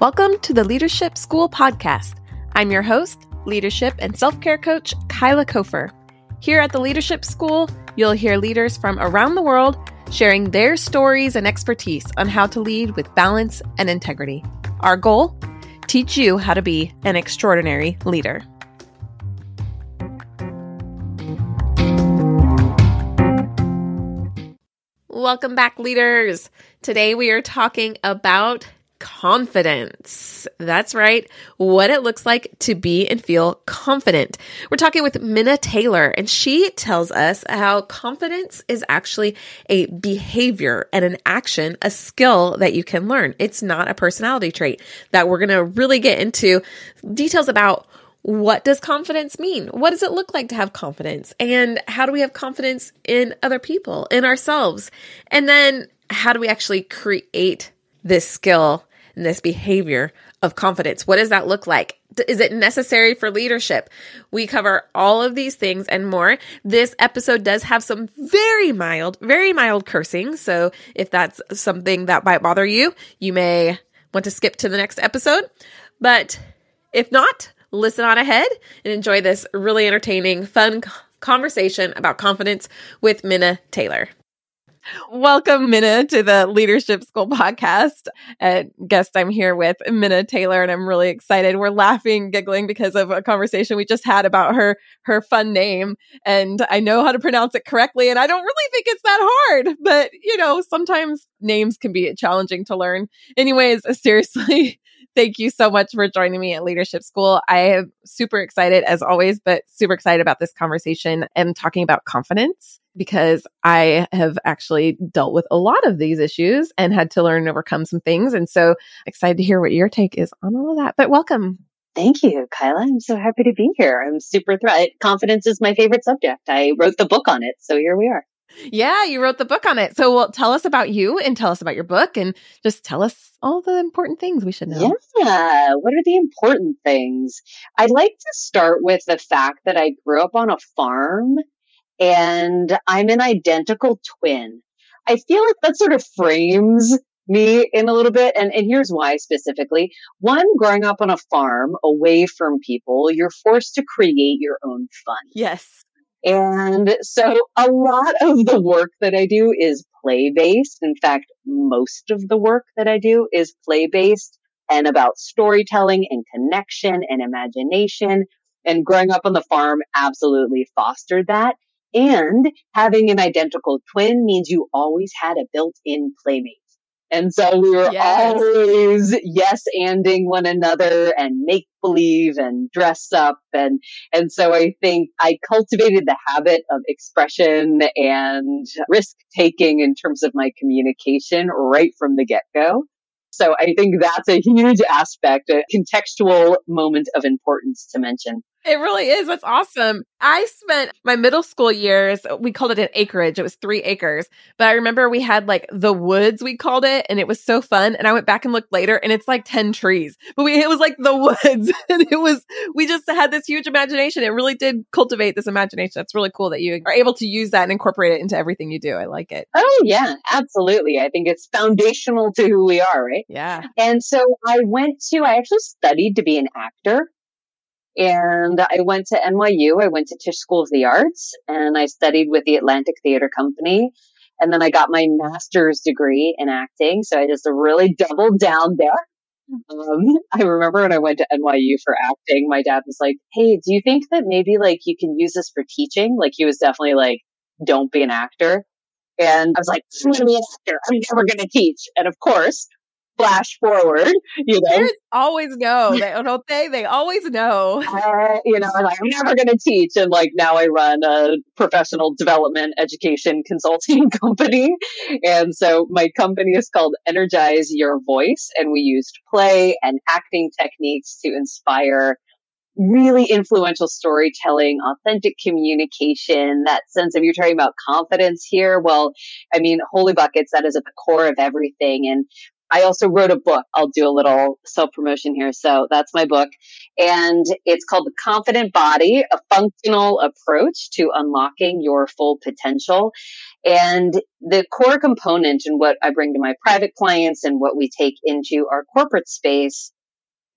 Welcome to the Leadership School podcast. I'm your host, leadership and self care coach, Kyla Kofer. Here at the Leadership School, you'll hear leaders from around the world sharing their stories and expertise on how to lead with balance and integrity. Our goal? Teach you how to be an extraordinary leader. Welcome back, leaders. Today we are talking about confidence. That's right. What it looks like to be and feel confident. We're talking with Minna Taylor, and she tells us how confidence is actually a behavior and an action, a skill that you can learn. It's not a personality trait that we're going to really get into details about what does confidence mean? What does it look like to have confidence? And how do we have confidence in other people, in ourselves? And then how do we actually create this skill this behavior of confidence? What does that look like? Is it necessary for leadership? We cover all of these things and more. This episode does have some very mild, very mild cursing. So if that's something that might bother you, you may want to skip to the next episode. But if not, listen on ahead and enjoy this really entertaining, fun conversation about confidence with Minna Taylor. Welcome, Minna, to the Leadership School podcast. And guest, I'm here with Minna Taylor, and I'm really excited. We're laughing, giggling because of a conversation we just had about her her fun name, and I know how to pronounce it correctly. And I don't really think it's that hard, but you know, sometimes names can be challenging to learn. Anyways, seriously, thank you so much for joining me at Leadership School. I am super excited as always, but super excited about this conversation and talking about confidence because I have actually dealt with a lot of these issues and had to learn and overcome some things. And so excited to hear what your take is on all of that. But welcome. Thank you, Kyla. I'm so happy to be here. I'm super thrilled. Confidence is my favorite subject. I wrote the book on it. So here we are. Yeah, you wrote the book on it. So, well, tell us about you and tell us about your book and just tell us all the important things we should know. Yeah, what are the important things? I'd like to start with the fact that I grew up on a farm and I'm an identical twin. I feel like that sort of frames me in a little bit. And, and here's why specifically. One, growing up on a farm away from people, you're forced to create your own fun. Yes. And so a lot of the work that I do is play based. In fact, most of the work that I do is play based and about storytelling and connection and imagination. And growing up on the farm absolutely fostered that. And having an identical twin means you always had a built in playmate. And so we were yes. always yes anding one another and make believe and dress up. And, and so I think I cultivated the habit of expression and risk taking in terms of my communication right from the get go. So I think that's a huge aspect, a contextual moment of importance to mention. It really is. That's awesome. I spent my middle school years, we called it an acreage. It was three acres. But I remember we had like the woods, we called it, and it was so fun. And I went back and looked later and it's like 10 trees. But we it was like the woods. and it was we just had this huge imagination. It really did cultivate this imagination. That's really cool that you are able to use that and incorporate it into everything you do. I like it. Oh yeah, absolutely. I think it's foundational to who we are, right? Yeah. And so I went to I actually studied to be an actor and I went to NYU. I went to Tisch School of the Arts and I studied with the Atlantic Theater Company. And then I got my master's degree in acting. So I just really doubled down there. Um, I remember when I went to NYU for acting, my dad was like, Hey, do you think that maybe like you can use this for teaching? Like he was definitely like, don't be an actor. And I was like, I'm going to be an actor. I'm never going to teach. And of course, flash forward, you know. Parents always know, they, don't they? They always know. Uh, you know, like, I'm never going to teach. And like now I run a professional development education consulting company. And so my company is called Energize Your Voice. And we used play and acting techniques to inspire really influential storytelling, authentic communication, that sense of you're talking about confidence here. Well, I mean, holy buckets, that is at the core of everything. And I also wrote a book. I'll do a little self promotion here. So that's my book. And it's called The Confident Body, a functional approach to unlocking your full potential. And the core component and what I bring to my private clients and what we take into our corporate space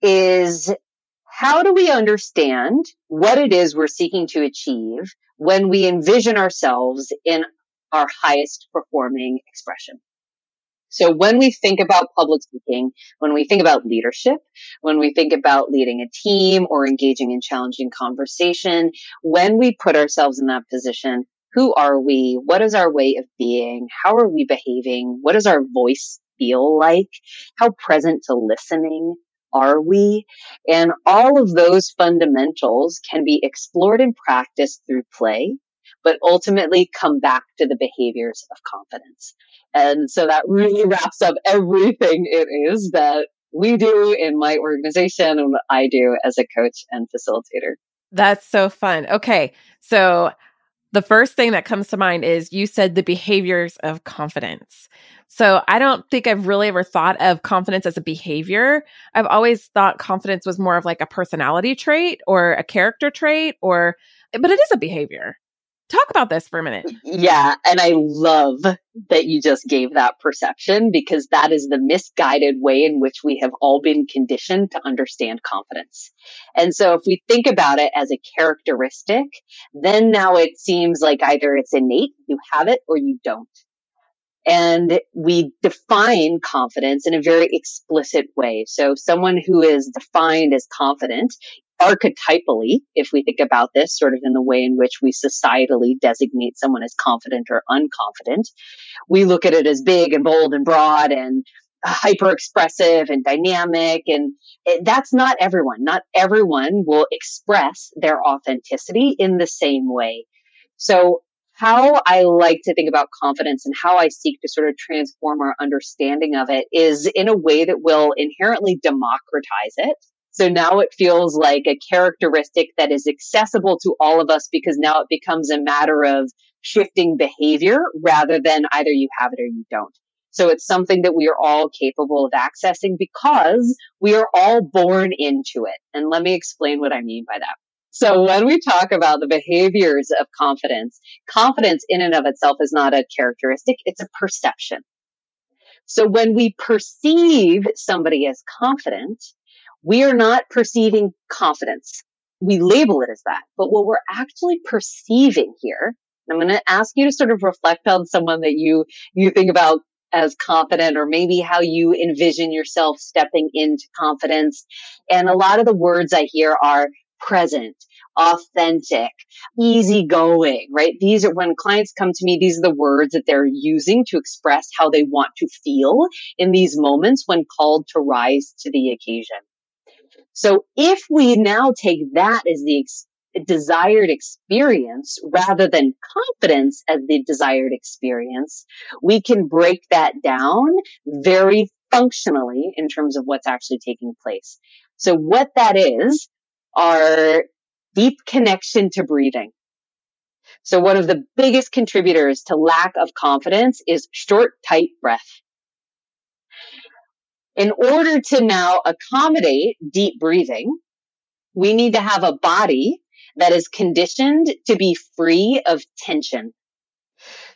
is how do we understand what it is we're seeking to achieve when we envision ourselves in our highest performing expression? So when we think about public speaking, when we think about leadership, when we think about leading a team or engaging in challenging conversation, when we put ourselves in that position, who are we? What is our way of being? How are we behaving? What does our voice feel like? How present to listening are we? And all of those fundamentals can be explored and practiced through play, but ultimately come back to the behaviors of confidence. And so that really wraps up everything it is that we do in my organization and what I do as a coach and facilitator. That's so fun. Okay. So the first thing that comes to mind is you said the behaviors of confidence. So I don't think I've really ever thought of confidence as a behavior. I've always thought confidence was more of like a personality trait or a character trait or but it is a behavior. Talk about this for a minute. Yeah. And I love that you just gave that perception because that is the misguided way in which we have all been conditioned to understand confidence. And so if we think about it as a characteristic, then now it seems like either it's innate, you have it, or you don't. And we define confidence in a very explicit way. So someone who is defined as confident archetypally, if we think about this sort of in the way in which we societally designate someone as confident or unconfident, we look at it as big and bold and broad and uh, hyper expressive and dynamic. And it, that's not everyone. Not everyone will express their authenticity in the same way. So how I like to think about confidence and how I seek to sort of transform our understanding of it is in a way that will inherently democratize it so now it feels like a characteristic that is accessible to all of us because now it becomes a matter of shifting behavior rather than either you have it or you don't. So it's something that we are all capable of accessing because we are all born into it. And let me explain what I mean by that. So when we talk about the behaviors of confidence, confidence in and of itself is not a characteristic. It's a perception. So when we perceive somebody as confident, we are not perceiving confidence. We label it as that. But what we're actually perceiving here, I'm going to ask you to sort of reflect on someone that you, you think about as confident or maybe how you envision yourself stepping into confidence. And a lot of the words I hear are present, authentic, easygoing, right? These are when clients come to me, these are the words that they're using to express how they want to feel in these moments when called to rise to the occasion. So if we now take that as the ex- desired experience rather than confidence as the desired experience, we can break that down very functionally in terms of what's actually taking place. So what that is are deep connection to breathing. So one of the biggest contributors to lack of confidence is short, tight breath in order to now accommodate deep breathing, we need to have a body that is conditioned to be free of tension.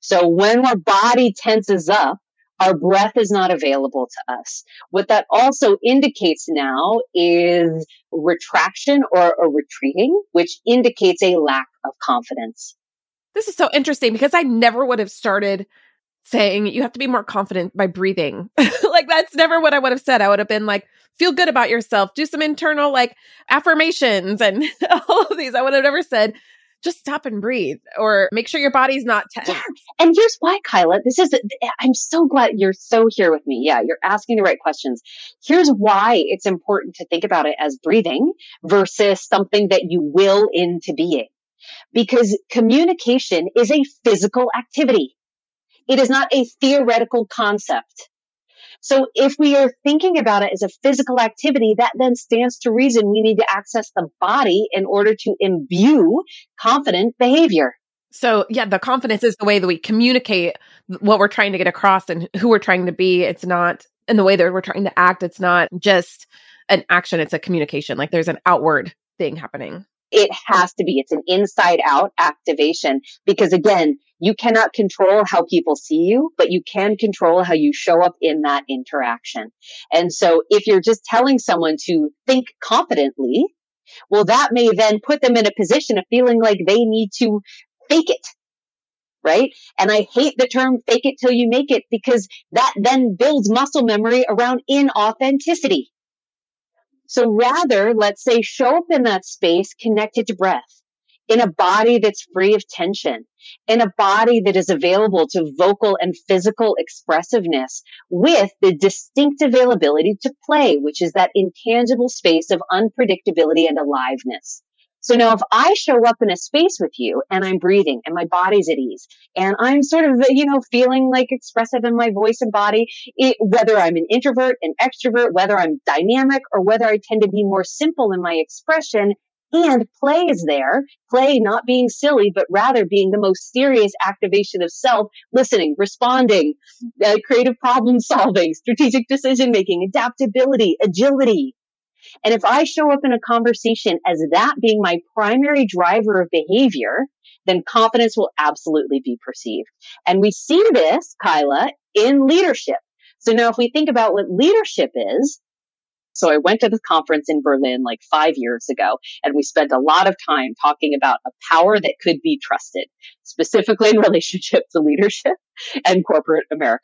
So when our body tenses up, our breath is not available to us. What that also indicates now is retraction or a retreating, which indicates a lack of confidence. This is so interesting because I never would have started saying you have to be more confident by breathing. like that's never what I would have said. I would have been like, feel good about yourself, do some internal like affirmations and all of these. I would have never said, just stop and breathe or make sure your body's not tense. Yeah. And here's why, Kyla. This is, I'm so glad you're so here with me. Yeah, you're asking the right questions. Here's why it's important to think about it as breathing versus something that you will into being. Because communication is a physical activity. It is not a theoretical concept. So if we are thinking about it as a physical activity, that then stands to reason we need to access the body in order to imbue confident behavior. So yeah, the confidence is the way that we communicate what we're trying to get across and who we're trying to be. It's not in the way that we're trying to act. It's not just an action, it's a communication. Like there's an outward thing happening. It has to be. It's an inside out activation because again, you cannot control how people see you, but you can control how you show up in that interaction. And so if you're just telling someone to think confidently, well, that may then put them in a position of feeling like they need to fake it. Right. And I hate the term fake it till you make it because that then builds muscle memory around inauthenticity. So rather, let's say show up in that space connected to breath in a body that's free of tension, in a body that is available to vocal and physical expressiveness with the distinct availability to play, which is that intangible space of unpredictability and aliveness. So now if I show up in a space with you and I'm breathing and my body's at ease and I'm sort of, you know, feeling like expressive in my voice and body, it, whether I'm an introvert, an extrovert, whether I'm dynamic or whether I tend to be more simple in my expression, and play is there. Play not being silly, but rather being the most serious activation of self, listening, responding, uh, creative problem solving, strategic decision making, adaptability, agility. And if I show up in a conversation as that being my primary driver of behavior, then confidence will absolutely be perceived. And we see this, Kyla, in leadership. So now if we think about what leadership is, so I went to this conference in Berlin like five years ago and we spent a lot of time talking about a power that could be trusted, specifically in relationship to leadership and corporate America.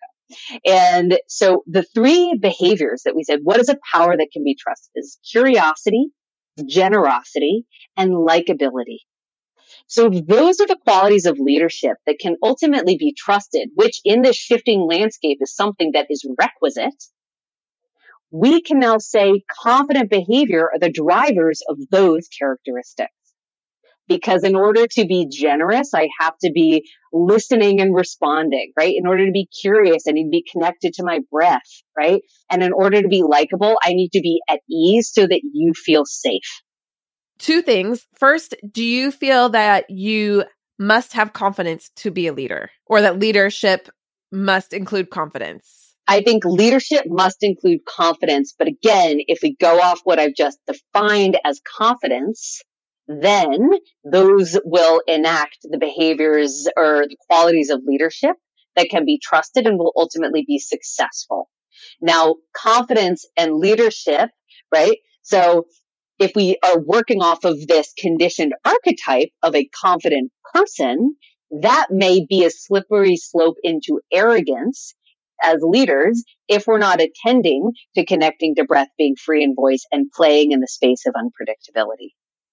And so the three behaviors that we said, what is a power that can be trusted is curiosity, generosity, and likability. So those are the qualities of leadership that can ultimately be trusted, which in this shifting landscape is something that is requisite. We can now say confident behavior are the drivers of those characteristics because in order to be generous, I have to be listening and responding, right? In order to be curious, I need to be connected to my breath, right? And in order to be likable, I need to be at ease so that you feel safe. Two things. First, do you feel that you must have confidence to be a leader or that leadership must include confidence? I think leadership must include confidence. But again, if we go off what I've just defined as confidence, then those will enact the behaviors or the qualities of leadership that can be trusted and will ultimately be successful. Now, confidence and leadership, right? So if we are working off of this conditioned archetype of a confident person, that may be a slippery slope into arrogance as leaders if we're not attending to connecting to breath, being free in voice and playing in the space of unpredictability.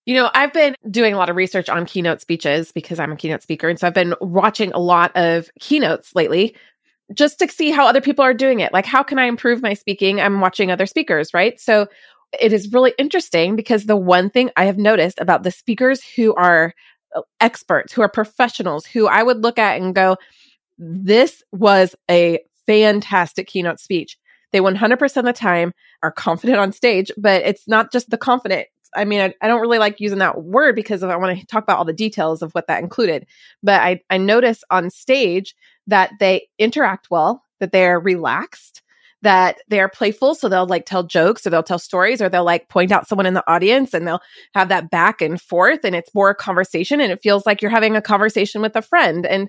You know, I've been doing a lot of research on keynote speeches because I'm a keynote speaker. And so I've been watching a lot of keynotes lately just to see how other people are doing it. Like, how can I improve my speaking? I'm watching other speakers, right? So it is really interesting because the one thing I have noticed about the speakers who are uh, experts, who are professionals, who I would look at and go, this was a fantastic keynote speech. They 100% of the time are confident on stage, but it's not just the confident I mean, I, I, don't really like using that word because I want to talk about all the details of what that included. But I, I notice on stage that they interact well, that they're relaxed, that they're playful. So they'll like tell jokes or they'll tell stories or they'll like point out someone in the audience and they'll have that back and forth and it's more a conversation and it feels like you're having a conversation with a friend. And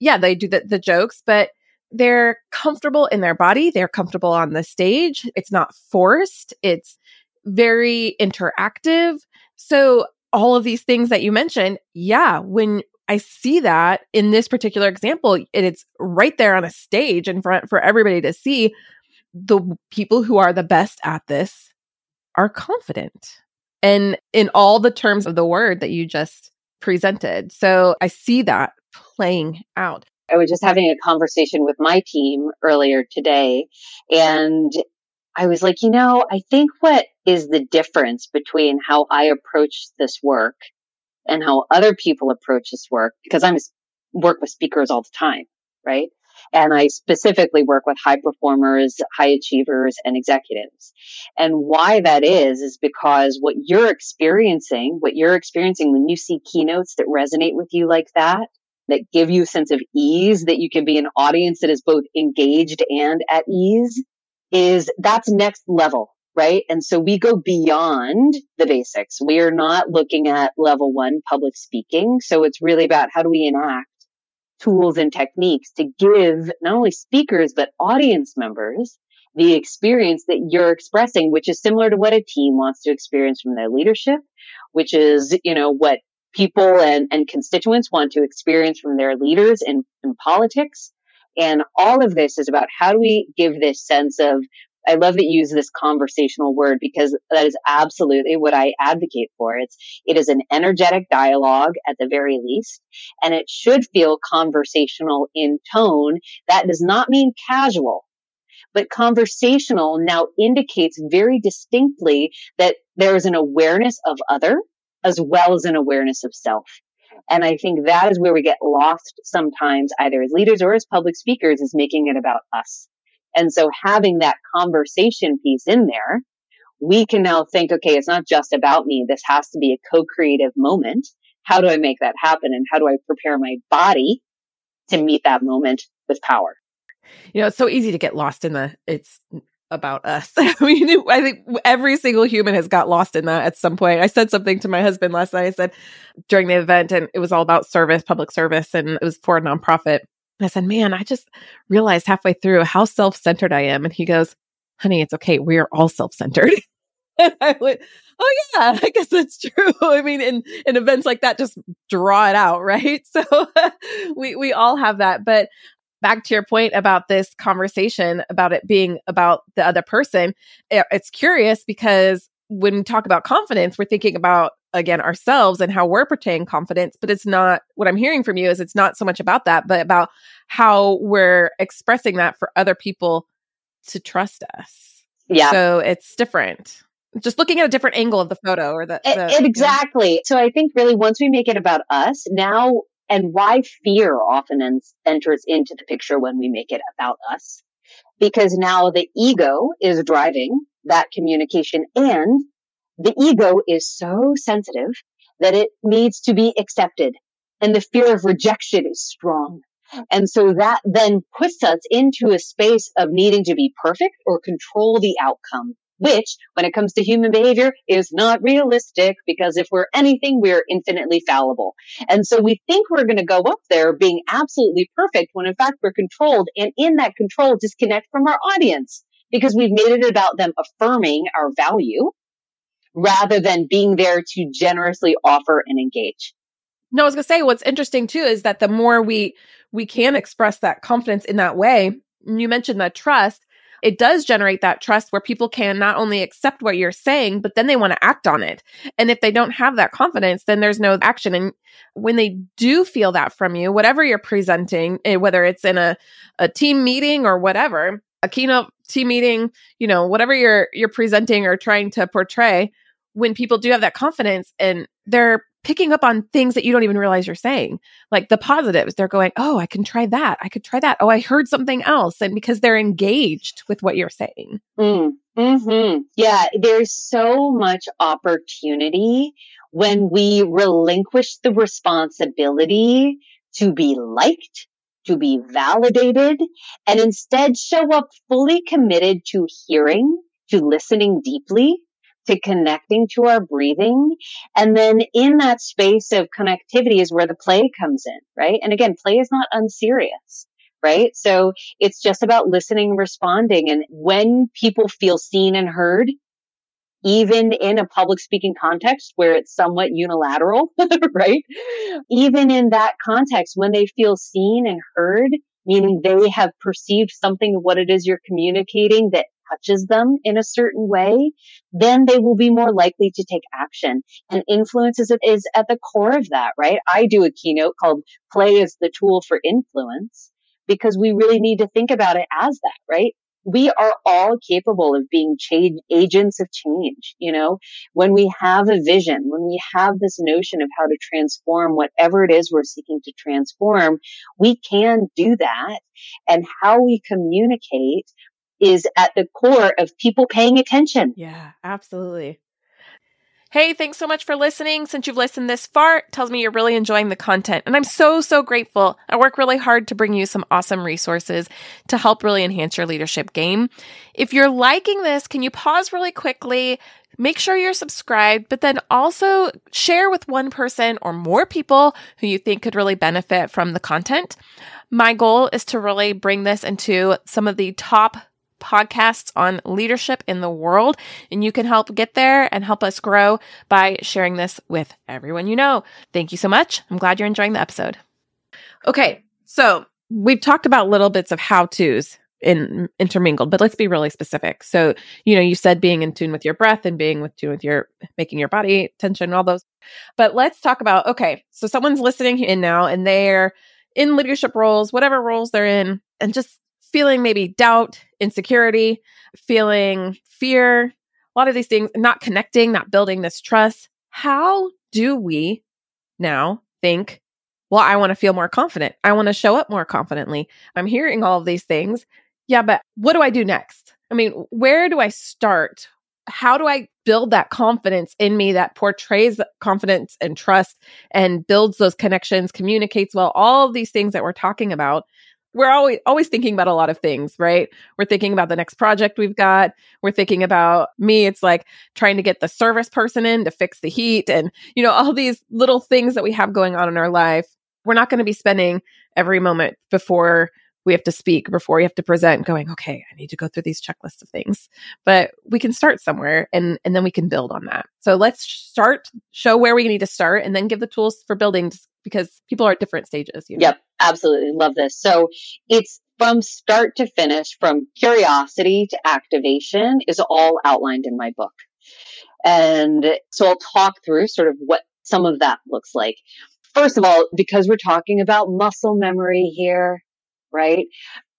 yeah, they do the, the jokes, but they're comfortable in their body. They're comfortable on the stage. It's not forced. It's very interactive. So all of these things that you mentioned, yeah, when I see that in this particular example, it's right there on a stage in front for everybody to see, the people who are the best at this are confident. And in all the terms of the word that you just presented. So I see that playing out. I was just having a conversation with my team earlier today, and I was like, you know, I think what is the difference between how I approach this work and how other people approach this work, because I'm work with speakers all the time, right? And I specifically work with high performers, high achievers, and executives. And why that is, is because what you're experiencing, what you're experiencing when you see keynotes that resonate with you like that, that give you a sense of ease, that you can be an audience that is both engaged and at ease, is that's next level right? And so we go beyond the basics. We are not looking at level one public speaking. So it's really about how do we enact tools and techniques to give not only speakers, but audience members the experience that you're expressing, which is similar to what a team wants to experience from their leadership, which is, you know, what people and, and constituents want to experience from their leaders in, in politics. And all of this is about how do we give this sense of I love that you use this conversational word because that is absolutely what I advocate for. It's, it is an energetic dialogue at the very least, and it should feel conversational in tone. That does not mean casual, but conversational now indicates very distinctly that there is an awareness of other as well as an awareness of self. And I think that is where we get lost sometimes, either as leaders or as public speakers, is making it about us. And so having that conversation piece in there, we can now think, okay, it's not just about me. This has to be a co-creative moment. How do I make that happen? And how do I prepare my body to meet that moment with power? You know, it's so easy to get lost in the, it's about us. I mean, I think every single human has got lost in that at some point. I said something to my husband last night. I said during the event, and it was all about service, public service, and it was for a nonprofit. And I said, man, I just realized halfway through how self centered I am. And he goes, honey, it's okay. We are all self centered. and I went, oh yeah, I guess that's true. I mean, in, in events like that, just draw it out, right? So we, we all have that. But back to your point about this conversation about it being about the other person, eh, it's curious because when we talk about confidence, we're thinking about again ourselves and how we're portraying confidence but it's not what i'm hearing from you is it's not so much about that but about how we're expressing that for other people to trust us. Yeah. So it's different. Just looking at a different angle of the photo or the, the it, exactly. So i think really once we make it about us now and why fear often enters into the picture when we make it about us because now the ego is driving that communication and the ego is so sensitive that it needs to be accepted and the fear of rejection is strong. And so that then puts us into a space of needing to be perfect or control the outcome, which when it comes to human behavior is not realistic because if we're anything, we're infinitely fallible. And so we think we're going to go up there being absolutely perfect when in fact we're controlled and in that control disconnect from our audience because we've made it about them affirming our value rather than being there to generously offer and engage. No, I was going to say what's interesting too is that the more we we can express that confidence in that way, you mentioned that trust, it does generate that trust where people can not only accept what you're saying, but then they want to act on it. And if they don't have that confidence, then there's no action. And when they do feel that from you, whatever you're presenting, eh, whether it's in a, a team meeting or whatever, a keynote team meeting, you know, whatever you're you're presenting or trying to portray, when people do have that confidence and they're picking up on things that you don't even realize you're saying, like the positives, they're going, Oh, I can try that. I could try that. Oh, I heard something else. And because they're engaged with what you're saying. Mm, hmm Yeah. There's so much opportunity when we relinquish the responsibility to be liked, to be validated, and instead show up fully committed to hearing, to listening deeply, to connecting to our breathing. And then in that space of connectivity is where the play comes in, right? And again, play is not unserious, right? So it's just about listening, responding. And when people feel seen and heard, even in a public speaking context where it's somewhat unilateral, right? Even in that context, when they feel seen and heard, meaning they have perceived something of what it is you're communicating that touches them in a certain way, then they will be more likely to take action. And influence is, is at the core of that, right? I do a keynote called play is the tool for influence because we really need to think about it as that, right? we are all capable of being change, agents of change. You know, when we have a vision, when we have this notion of how to transform whatever it is we're seeking to transform, we can do that. And how we communicate is at the core of people paying attention. Yeah, absolutely. Hey, thanks so much for listening. Since you've listened this far, it tells me you're really enjoying the content. And I'm so, so grateful. I work really hard to bring you some awesome resources to help really enhance your leadership game. If you're liking this, can you pause really quickly? Make sure you're subscribed, but then also share with one person or more people who you think could really benefit from the content. My goal is to really bring this into some of the top podcasts on leadership in the world. And you can help get there and help us grow by sharing this with everyone you know. Thank you so much. I'm glad you're enjoying the episode. Okay. So we've talked about little bits of how to's in intermingled, but let's be really specific. So, you know, you said being in tune with your breath and being with tune with your making your body tension, all those. But let's talk about okay, so someone's listening in now and they're in leadership roles, whatever roles they're in, and just feeling maybe doubt, insecurity, feeling fear, a lot of these things, not connecting, not building this trust. How do we now think, well, I want to feel more confident. I want to show up more confidently. I'm hearing all of these things. Yeah, but what do I do next? I mean, where do I start? How do I build that confidence in me that portrays confidence and trust and builds those connections, communicates well, all of these things that we're talking about we're always always thinking about a lot of things, right? We're thinking about the next project we've got. We're thinking about me, it's like trying to get the service person in to fix the heat and you know all these little things that we have going on in our life. We're not going to be spending every moment before we have to speak, before we have to present going, okay, I need to go through these checklists of things. But we can start somewhere and and then we can build on that. So let's start show where we need to start and then give the tools for building because people are at different stages. You know? Yep, absolutely. Love this. So it's from start to finish, from curiosity to activation is all outlined in my book. And so I'll talk through sort of what some of that looks like. First of all, because we're talking about muscle memory here, right?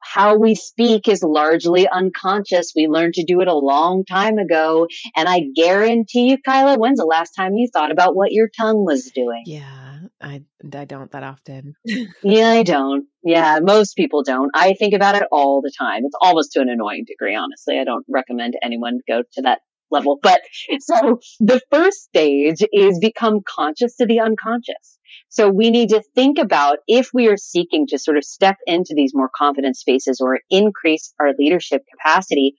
how we speak is largely unconscious. We learned to do it a long time ago. And I guarantee you, Kyla, when's the last time you thought about what your tongue was doing? Yeah, I, I don't that often. yeah, I don't. Yeah, most people don't. I think about it all the time. It's almost to an annoying degree, honestly. I don't recommend anyone go to that level. But so the first stage is become conscious to the unconscious. So we need to think about if we are seeking to sort of step into these more confident spaces or increase our leadership capacity,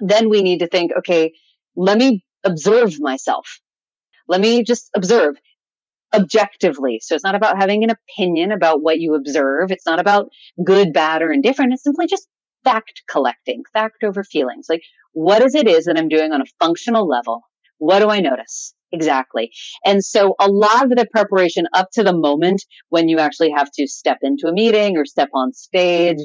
then we need to think, okay, let me observe myself. Let me just observe objectively. So it's not about having an opinion about what you observe. It's not about good, bad, or indifferent. It's simply just fact collecting, fact over feelings. Like, what is it is that I'm doing on a functional level? What do I notice? Exactly. And so a lot of the preparation up to the moment when you actually have to step into a meeting or step on stage,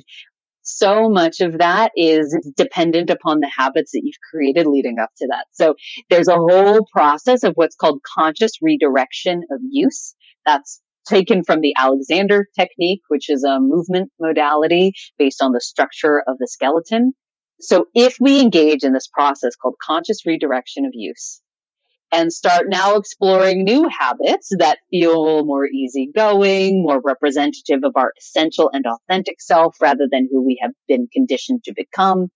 so much of that is dependent upon the habits that you've created leading up to that. So there's a whole process of what's called conscious redirection of use. That's taken from the Alexander technique, which is a movement modality based on the structure of the skeleton. So if we engage in this process called conscious redirection of use, and start now exploring new habits that feel more easygoing, more representative of our essential and authentic self rather than who we have been conditioned to become.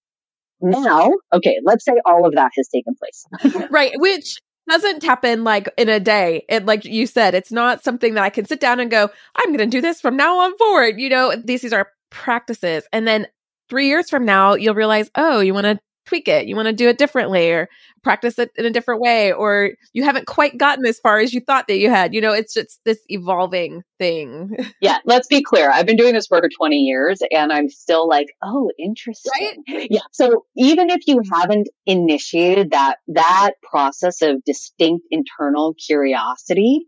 Now, okay, let's say all of that has taken place. right. Which doesn't happen like in a day. It, like you said, it's not something that I can sit down and go, I'm going to do this from now on forward. You know, these, these are practices. And then three years from now, you'll realize, oh, you want to tweak it. You want to do it differently or practice it in a different way, or you haven't quite gotten as far as you thought that you had. You know, it's just this evolving thing. yeah, let's be clear. I've been doing this for 20 years and I'm still like, oh, interesting. Right? Yeah. So even if you haven't initiated that, that process of distinct internal curiosity,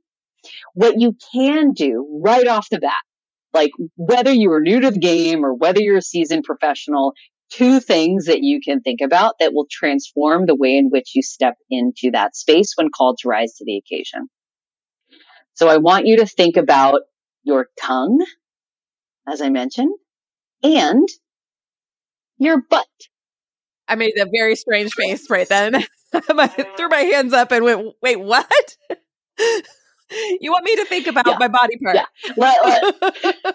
what you can do right off the bat like whether you are new to the game or whether you're a seasoned professional, two things that you can think about that will transform the way in which you step into that space when called to rise to the occasion. So I want you to think about your tongue, as I mentioned, and your butt. I made a very strange face right then. I threw my hands up and went, wait, what? you want me to think about yeah. my body part? Yeah. Well, uh,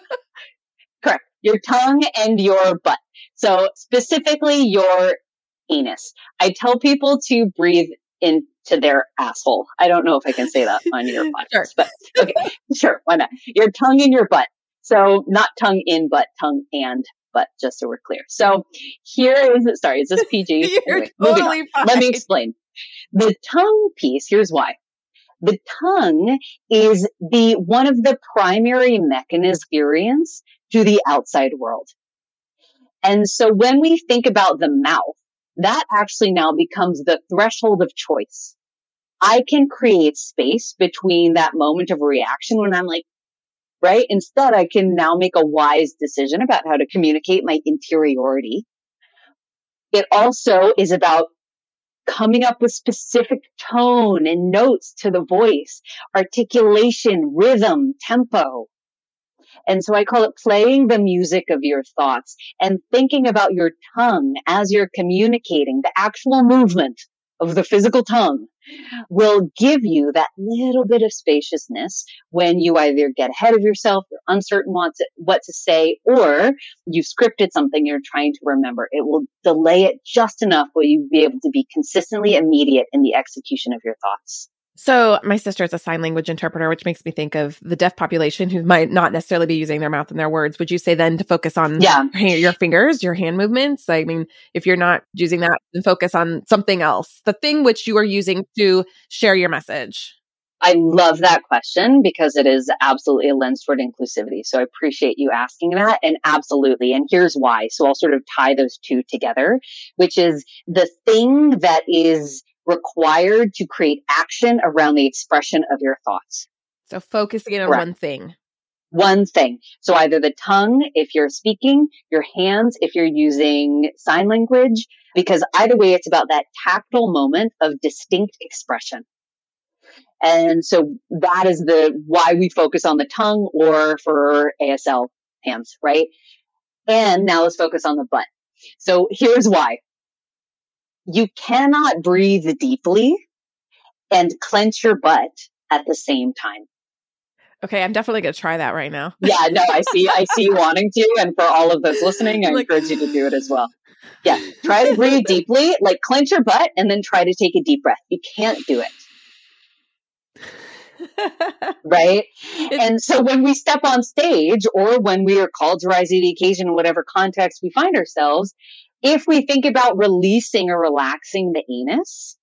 correct. Your tongue and your butt. So specifically your anus. I tell people to breathe into their asshole. I don't know if I can say that on your podcast, sure. but okay, sure, why not? Your tongue in your butt. So not tongue in, but tongue and but just so we're clear. So here is it. Sorry, is this PG? You're anyway, totally fine. Let me explain. The tongue piece, here's why. The tongue is the one of the primary mechanisms to the outside world. And so when we think about the mouth, that actually now becomes the threshold of choice. I can create space between that moment of reaction when I'm like, right? Instead, I can now make a wise decision about how to communicate my interiority. It also is about coming up with specific tone and notes to the voice, articulation, rhythm, tempo. And so I call it playing the music of your thoughts and thinking about your tongue as you're communicating, the actual movement of the physical tongue will give you that little bit of spaciousness when you either get ahead of yourself, you're uncertain what to, what to say, or you've scripted something you're trying to remember. It will delay it just enough where you be able to be consistently immediate in the execution of your thoughts. So, my sister is a sign language interpreter, which makes me think of the deaf population who might not necessarily be using their mouth and their words. Would you say then to focus on yeah. your fingers, your hand movements? I mean, if you're not using that, then focus on something else, the thing which you are using to share your message. I love that question because it is absolutely a lens toward inclusivity. So I appreciate you asking that. And absolutely. And here's why. So I'll sort of tie those two together, which is the thing that is required to create action around the expression of your thoughts. So focusing on one thing. One thing. So either the tongue, if you're speaking, your hands, if you're using sign language, because either way, it's about that tactile moment of distinct expression. And so that is the why we focus on the tongue or for ASL hands, right? And now let's focus on the butt. So here's why you cannot breathe deeply and clench your butt at the same time. Okay, I'm definitely going to try that right now. yeah, no, I see I see you wanting to and for all of those listening, I like, encourage you to do it as well. Yeah, try to breathe deeply, like clench your butt and then try to take a deep breath. You can't do it. right? It's- and so when we step on stage or when we are called to rise to the occasion in whatever context we find ourselves, if we think about releasing or relaxing the anus,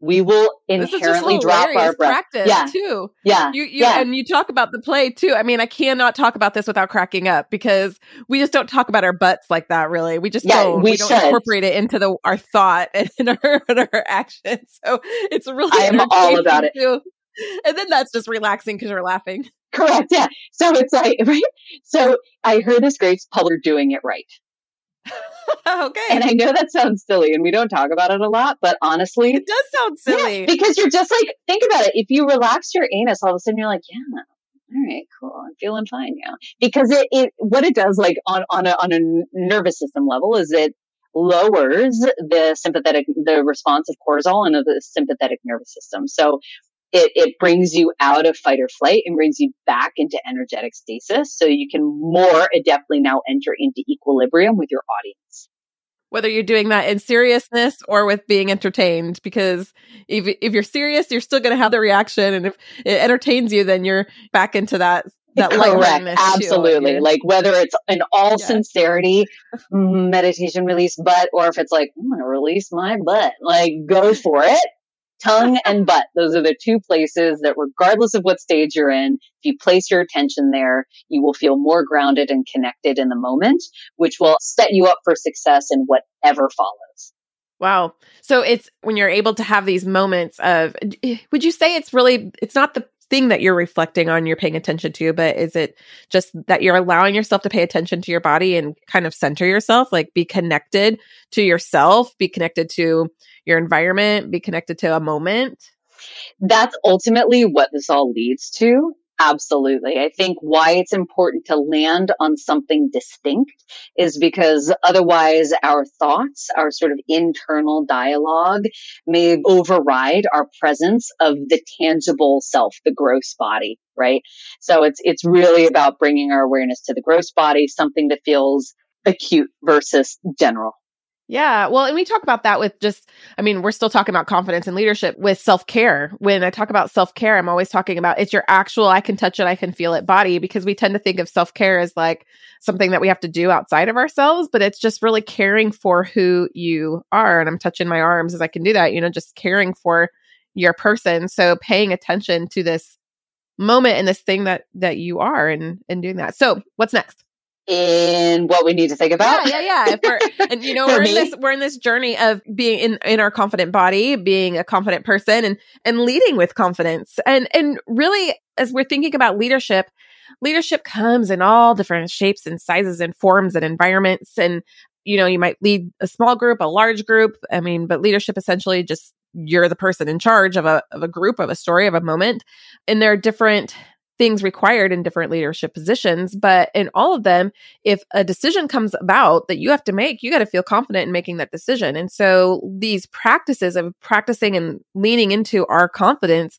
we will inherently drop our breath. Practice yeah. too. Yeah. You, you, yeah. And you talk about the play too. I mean, I cannot talk about this without cracking up because we just don't talk about our butts like that. Really, we just yeah, don't. We, we don't incorporate it into the our thought and in our, in our actions. So it's really. I am all about it. Too. And then that's just relaxing because you're laughing. Correct. Yeah. So it's like right. So I heard this great publisher doing it right. okay. And I know that sounds silly and we don't talk about it a lot, but honestly, it does sound silly. Yeah, because you're just like, think about it. If you relax your anus, all of a sudden you're like, yeah, all right, cool. I'm feeling fine now. Because it, it, what it does like on, on a, on a nervous system level is it lowers the sympathetic, the response of cortisol and of the sympathetic nervous system. So it, it brings you out of fight or flight and brings you back into energetic stasis. So you can more adeptly now enter into equilibrium with your audience. Whether you're doing that in seriousness or with being entertained, because if, if you're serious, you're still going to have the reaction. And if it entertains you, then you're back into that that correct absolutely too. like whether it's in all yeah. sincerity meditation release butt or if it's like i'm gonna release my butt like go for it tongue and butt. Those are the two places that regardless of what stage you're in, if you place your attention there, you will feel more grounded and connected in the moment, which will set you up for success in whatever follows. Wow. So it's when you're able to have these moments of, eh, would you say it's really, it's not the thing that you're reflecting on, you're paying attention to, but is it just that you're allowing yourself to pay attention to your body and kind of center yourself, like be connected to yourself, be connected to your environment, be connected to a moment? That's ultimately what this all leads to. Absolutely. I think why it's important to land on something distinct is because otherwise our thoughts, our sort of internal dialogue may override our presence of the tangible self, the gross body, right? So it's, it's really about bringing our awareness to the gross body, something that feels acute versus general. Yeah. Well, and we talk about that with just, I mean, we're still talking about confidence and leadership with self care. When I talk about self care, I'm always talking about it's your actual, I can touch it, I can feel it body, because we tend to think of self care as like something that we have to do outside of ourselves, but it's just really caring for who you are. And I'm touching my arms as I can do that, you know, just caring for your person. So paying attention to this moment and this thing that that you are and and doing that. So what's next? In what we need to think about. Yeah, yeah, yeah. We're, and you know, we're in this we're in this journey of being in in our confident body, being a confident person, and and leading with confidence. And and really, as we're thinking about leadership, leadership comes in all different shapes and sizes and forms and environments. And you know, you might lead a small group, a large group. I mean, but leadership essentially just you're the person in charge of a of a group, of a story, of a moment, and there are different things required in different leadership positions. But in all of them, if a decision comes about that you have to make, you got to feel confident in making that decision. And so these practices of practicing and leaning into our confidence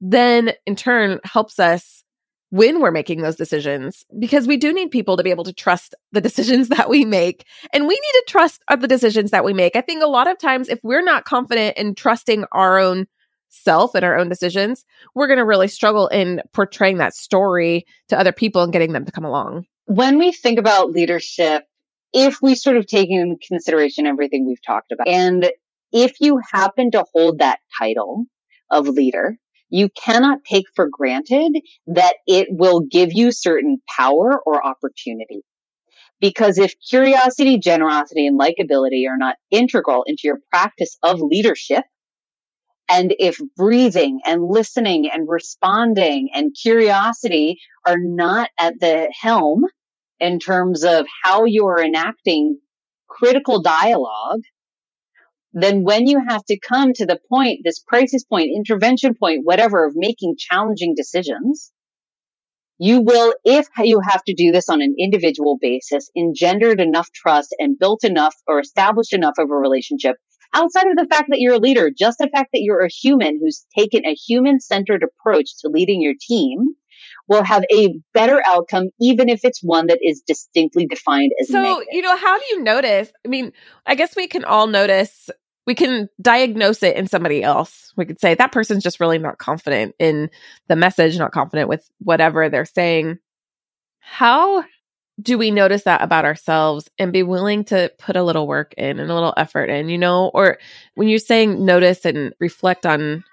then in turn helps us when we're making those decisions because we do need people to be able to trust the decisions that we make and we need to trust the decisions that we make i think a lot of times if we're not confident in trusting our own self and our own decisions, we're going to really struggle in portraying that story to other people and getting them to come along. When we think about leadership, if we sort of take in consideration everything we've talked about, and if you happen to hold that title of leader, you cannot take for granted that it will give you certain power or opportunity. Because if curiosity, generosity, and likability are not integral into your practice of leadership, and if breathing and listening and responding and curiosity are not at the helm in terms of how you're enacting critical dialogue, then when you have to come to the point, this crisis point, intervention point, whatever, of making challenging decisions, you will, if you have to do this on an individual basis, engendered enough trust and built enough or established enough of a relationship outside of the fact that you're a leader, just the fact that you're a human who's taken a human centered approach to leading your team will have a better outcome, even if it's one that is distinctly defined as so, negative. you know, how do you notice? I mean, I guess we can all notice we can diagnose it in somebody else. We could say that person's just really not confident in the message, not confident with whatever they're saying. How do we notice that about ourselves and be willing to put a little work in and a little effort in, you know? Or when you're saying notice and reflect on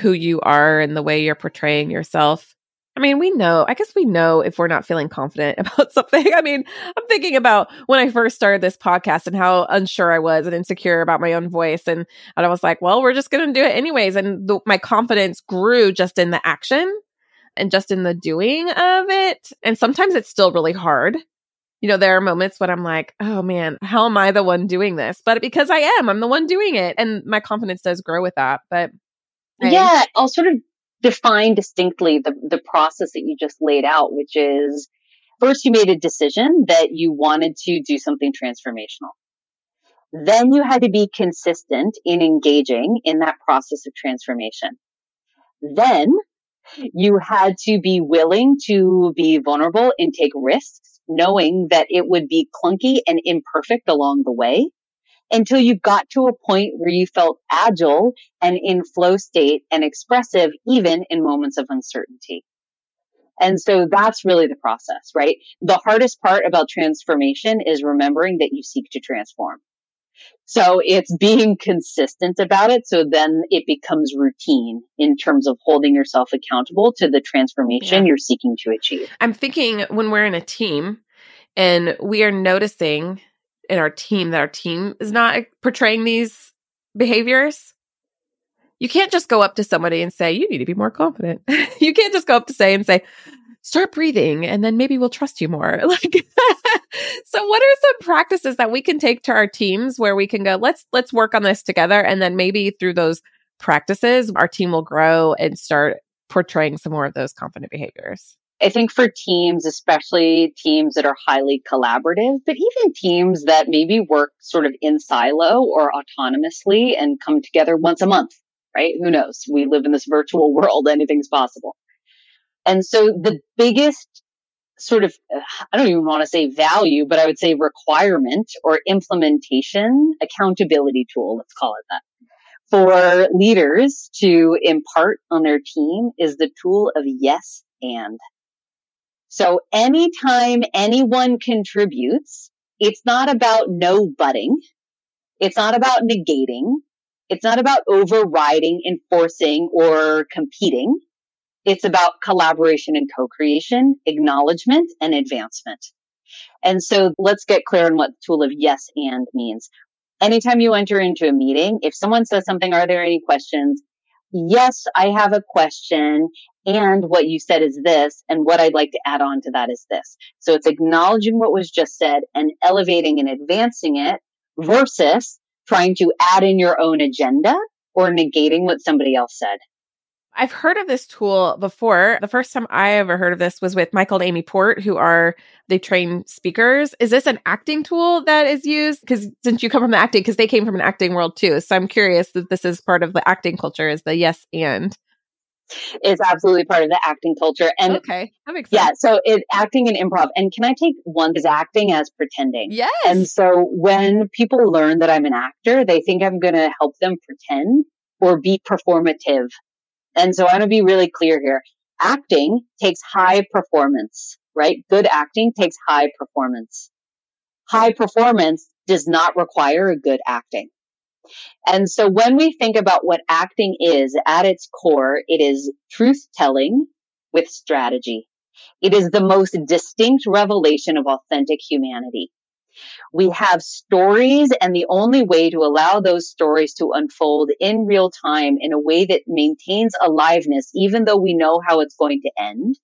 who you are and the way you're portraying yourself. I mean, we know, I guess we know if we're not feeling confident about something. I mean, I'm thinking about when I first started this podcast and how unsure I was and insecure about my own voice. And, and I was like, well, we're just going to do it anyways. And the, my confidence grew just in the action and just in the doing of it. And sometimes it's still really hard. You know, there are moments when I'm like, oh man, how am I the one doing this? But because I am, I'm the one doing it. And my confidence does grow with that. But yeah, I'll sort of define distinctly the, the process that you just laid out, which is first you made a decision that you wanted to do something transformational. Then you had to be consistent in engaging in that process of transformation. Then you had to be willing to be vulnerable and take risks, knowing that it would be clunky and imperfect along the way until you got to a point where you felt agile and in flow state and expressive, even in moments of uncertainty. And so that's really the process, right? The hardest part about transformation is remembering that you seek to transform. So it's being consistent about it. So then it becomes routine in terms of holding yourself accountable to the transformation yeah. you're seeking to achieve. I'm thinking when we're in a team and we are noticing in our team that our team is not portraying these behaviors. You can't just go up to somebody and say, you need to be more confident. you can't just go up to say and say, start breathing and then maybe we'll trust you more. Like so what are some practices that we can take to our teams where we can go let's let's work on this together and then maybe through those practices our team will grow and start portraying some more of those confident behaviors. I think for teams, especially teams that are highly collaborative, but even teams that maybe work sort of in silo or autonomously and come together once a month, right? Who knows? We live in this virtual world, anything's possible. And so the biggest sort of, I don't even want to say value, but I would say requirement or implementation accountability tool. Let's call it that for leaders to impart on their team is the tool of yes and. So anytime anyone contributes, it's not about no butting. It's not about negating. It's not about overriding, enforcing, or competing. It's about collaboration and co-creation, acknowledgement, and advancement. And so let's get clear on what the tool of yes and means. Anytime you enter into a meeting, if someone says something, are there any questions? Yes, I have a question. And what you said is this. And what I'd like to add on to that is this. So it's acknowledging what was just said and elevating and advancing it versus trying to add in your own agenda or negating what somebody else said. I've heard of this tool before. The first time I ever heard of this was with Michael and Amy Port, who are they train speakers. Is this an acting tool that is used? Because since you come from the acting, because they came from an acting world too, so I'm curious that this is part of the acting culture. Is the yes and? It's absolutely part of the acting culture, and okay, that makes sense. Yeah, so it acting and improv. And can I take one is acting as pretending? Yes. And so when people learn that I'm an actor, they think I'm going to help them pretend or be performative and so I want to be really clear here. Acting takes high performance, right? Good acting takes high performance. High performance does not require a good acting. And so when we think about what acting is at its core, it is truth telling with strategy. It is the most distinct revelation of authentic humanity. We have stories and the only way to allow those stories to unfold in real time in a way that maintains aliveness, even though we know how it's going to end,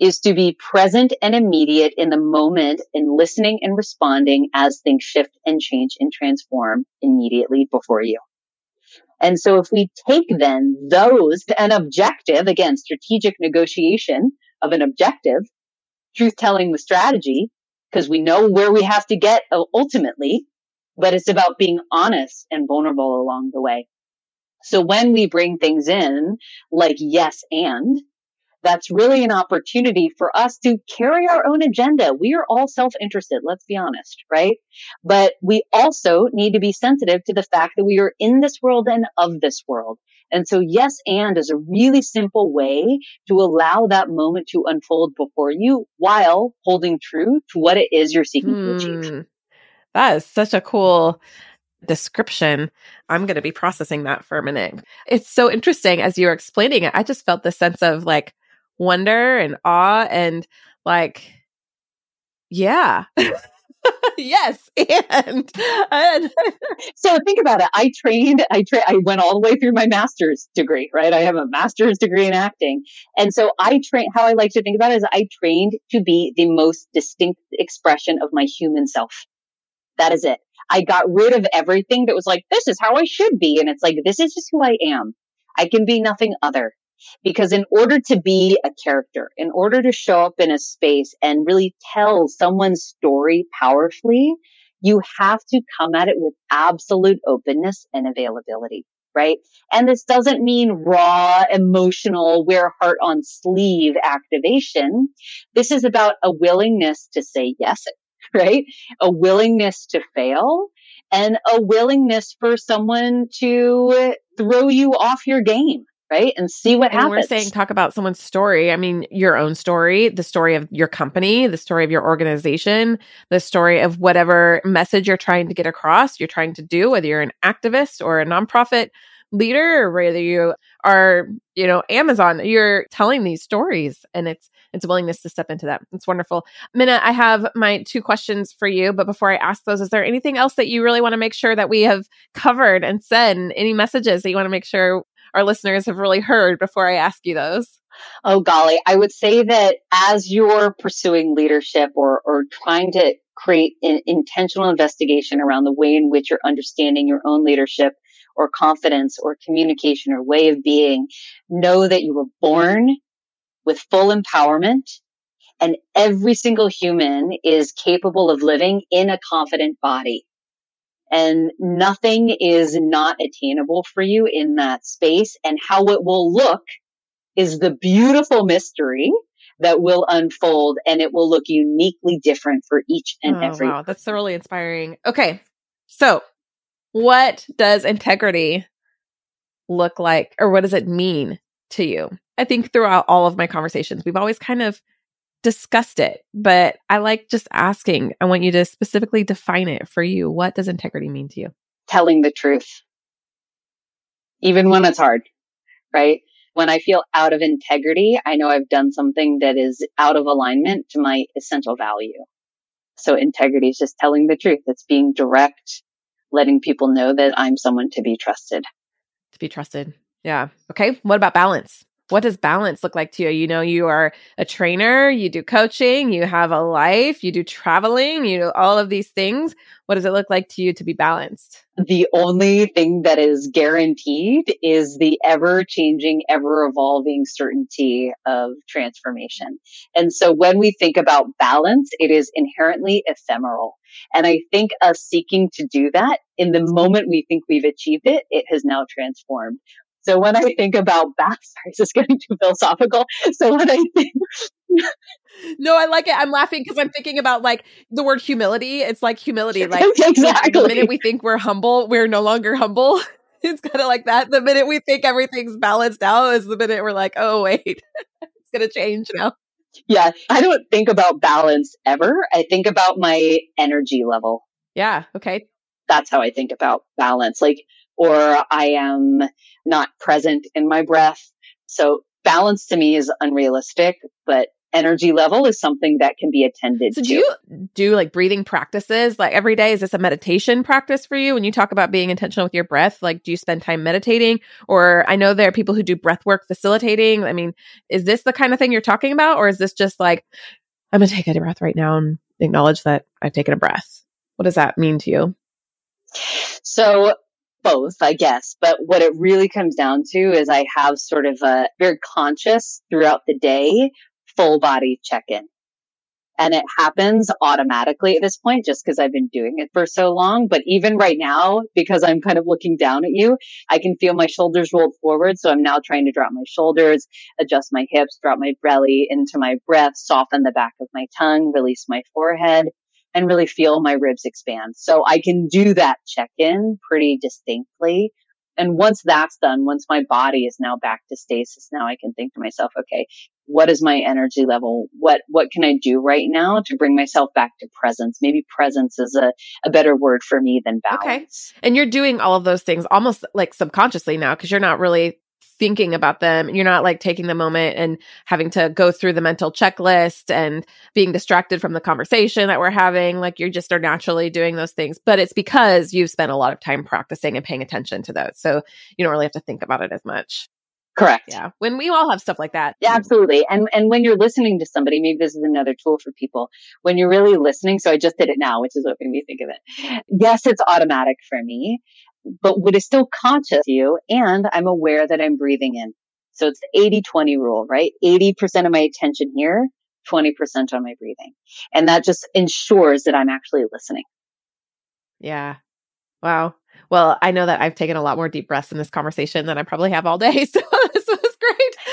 is to be present and immediate in the moment and listening and responding as things shift and change and transform immediately before you. And so if we take then those, an objective, again, strategic negotiation of an objective, truth telling the strategy, because we know where we have to get ultimately, but it's about being honest and vulnerable along the way. So when we bring things in like yes and, that's really an opportunity for us to carry our own agenda. We are all self-interested, let's be honest, right? But we also need to be sensitive to the fact that we are in this world and of this world. And so yes and is a really simple way to allow that moment to unfold before you while holding true to what it is you're seeking to achieve. Hmm. That is such a cool description. I'm going to be processing that for a minute. It's so interesting as you were explaining it. I just felt the sense of like wonder and awe and like, yeah. yes, and, and so think about it. I trained. I tra- I went all the way through my master's degree. Right, I have a master's degree in acting, and so I train. How I like to think about it is I trained to be the most distinct expression of my human self. That is it. I got rid of everything that was like, this is how I should be. And it's like, this is just who I am. I can be nothing other. Because in order to be a character, in order to show up in a space and really tell someone's story powerfully, you have to come at it with absolute openness and availability, right? And this doesn't mean raw, emotional, wear heart on sleeve activation. This is about a willingness to say yes, right? A willingness to fail and a willingness for someone to throw you off your game, right? And see what and happens. We're saying talk about someone's story. I mean, your own story, the story of your company, the story of your organization, the story of whatever message you're trying to get across, you're trying to do, whether you're an activist or a nonprofit leader or whether you are, you know, Amazon, you're telling these stories and it's it's a willingness to step into that. It's wonderful. Minna, I have my two questions for you, but before I ask those, is there anything else that you really want to make sure that we have covered and said? Any messages that you want to make sure our listeners have really heard before I ask you those? Oh, golly. I would say that as you're pursuing leadership or, or trying to create an intentional investigation around the way in which you're understanding your own leadership or confidence or communication or way of being, know that you were born with full empowerment and every single human is capable of living in a confident body and nothing is not attainable for you in that space and how it will look is the beautiful mystery that will unfold and it will look uniquely different for each and oh, every. Wow, that's really inspiring. Okay. So, what does integrity look like or what does it mean to you? I think throughout all of my conversations, we've always kind of discussed it, but I like just asking. I want you to specifically define it for you. What does integrity mean to you? Telling the truth, even when it's hard, right? When I feel out of integrity, I know I've done something that is out of alignment to my essential value. So integrity is just telling the truth. It's being direct, letting people know that I'm someone to be trusted. To be trusted. Yeah. Okay. What about balance? What does balance look like to you? You know, you are a trainer, you do coaching, you have a life, you do traveling, you do all of these things. What does it look like to you to be balanced? The only thing that is guaranteed is the ever changing, ever evolving certainty of transformation. And so when we think about balance, it is inherently ephemeral. And I think us seeking to do that in the moment we think we've achieved it, it has now transformed. So when I think about balance, sorry, this is getting too philosophical. So when I think, no, I like it. I'm laughing because I'm thinking about like the word humility. It's like humility. Like exactly. The minute we think we're humble, we're no longer humble. it's kind of like that. The minute we think everything's balanced out is the minute we're like, oh wait, it's gonna change now. Yeah, I don't think about balance ever. I think about my energy level. Yeah. Okay. That's how I think about balance. Like or I am not present in my breath. So balance to me is unrealistic, but energy level is something that can be attended so to. do you do like breathing practices like every day? Is this a meditation practice for you? When you talk about being intentional with your breath like do you spend time meditating? Or i know there are people who do breath work facilitating. I mean is this the kind of thing you're talking about? Or is this just like i'm gonna take a breath right now and acknowledge that i've taken a breath. What does that mean to you? So both, I guess. But what it really comes down to is I have sort of a very conscious throughout the day full body check in. And it happens automatically at this point just because I've been doing it for so long. But even right now, because I'm kind of looking down at you, I can feel my shoulders rolled forward. So I'm now trying to drop my shoulders, adjust my hips, drop my belly into my breath, soften the back of my tongue, release my forehead and really feel my ribs expand. So I can do that check in pretty distinctly. And once that's done, once my body is now back to stasis, now I can think to myself, okay, what is my energy level? What, what can I do right now to bring myself back to presence? Maybe presence is a, a better word for me than balance. Okay. And you're doing all of those things almost like subconsciously now because you're not really thinking about them. You're not like taking the moment and having to go through the mental checklist and being distracted from the conversation that we're having. Like you just are naturally doing those things, but it's because you've spent a lot of time practicing and paying attention to those. So you don't really have to think about it as much. Correct. Yeah. When we all have stuff like that. Yeah, absolutely. And and when you're listening to somebody, maybe this is another tool for people. When you're really listening, so I just did it now, which is what made me think of it. Yes, it's automatic for me but what is still conscious to you and I'm aware that I'm breathing in. So it's the 80-20 rule, right? 80% of my attention here, 20% on my breathing. And that just ensures that I'm actually listening. Yeah. Wow. Well, I know that I've taken a lot more deep breaths in this conversation than I probably have all day. So.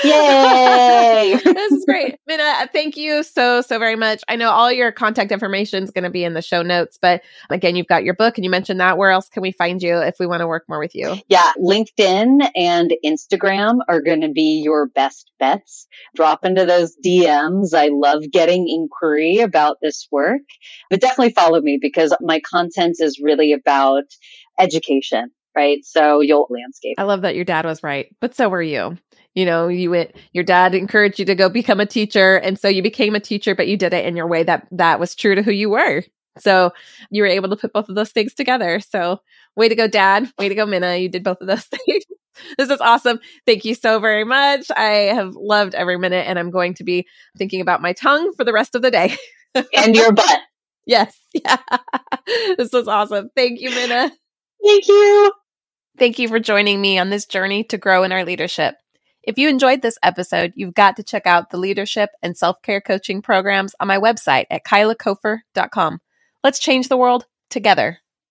Yay! this is great. Minna, thank you so, so very much. I know all your contact information is going to be in the show notes, but again, you've got your book and you mentioned that. Where else can we find you if we want to work more with you? Yeah, LinkedIn and Instagram are going to be your best bets. Drop into those DMs. I love getting inquiry about this work, but definitely follow me because my content is really about education, right? So you'll landscape. I love that your dad was right, but so were you. You know, you went, your dad encouraged you to go become a teacher. And so you became a teacher, but you did it in your way that that was true to who you were. So you were able to put both of those things together. So way to go, dad. Way to go, Minna. You did both of those things. this is awesome. Thank you so very much. I have loved every minute and I'm going to be thinking about my tongue for the rest of the day. and your butt. Yes. Yeah. this was awesome. Thank you, Minna. Thank you. Thank you for joining me on this journey to grow in our leadership. If you enjoyed this episode, you've got to check out the leadership and self care coaching programs on my website at kylakofer.com. Let's change the world together.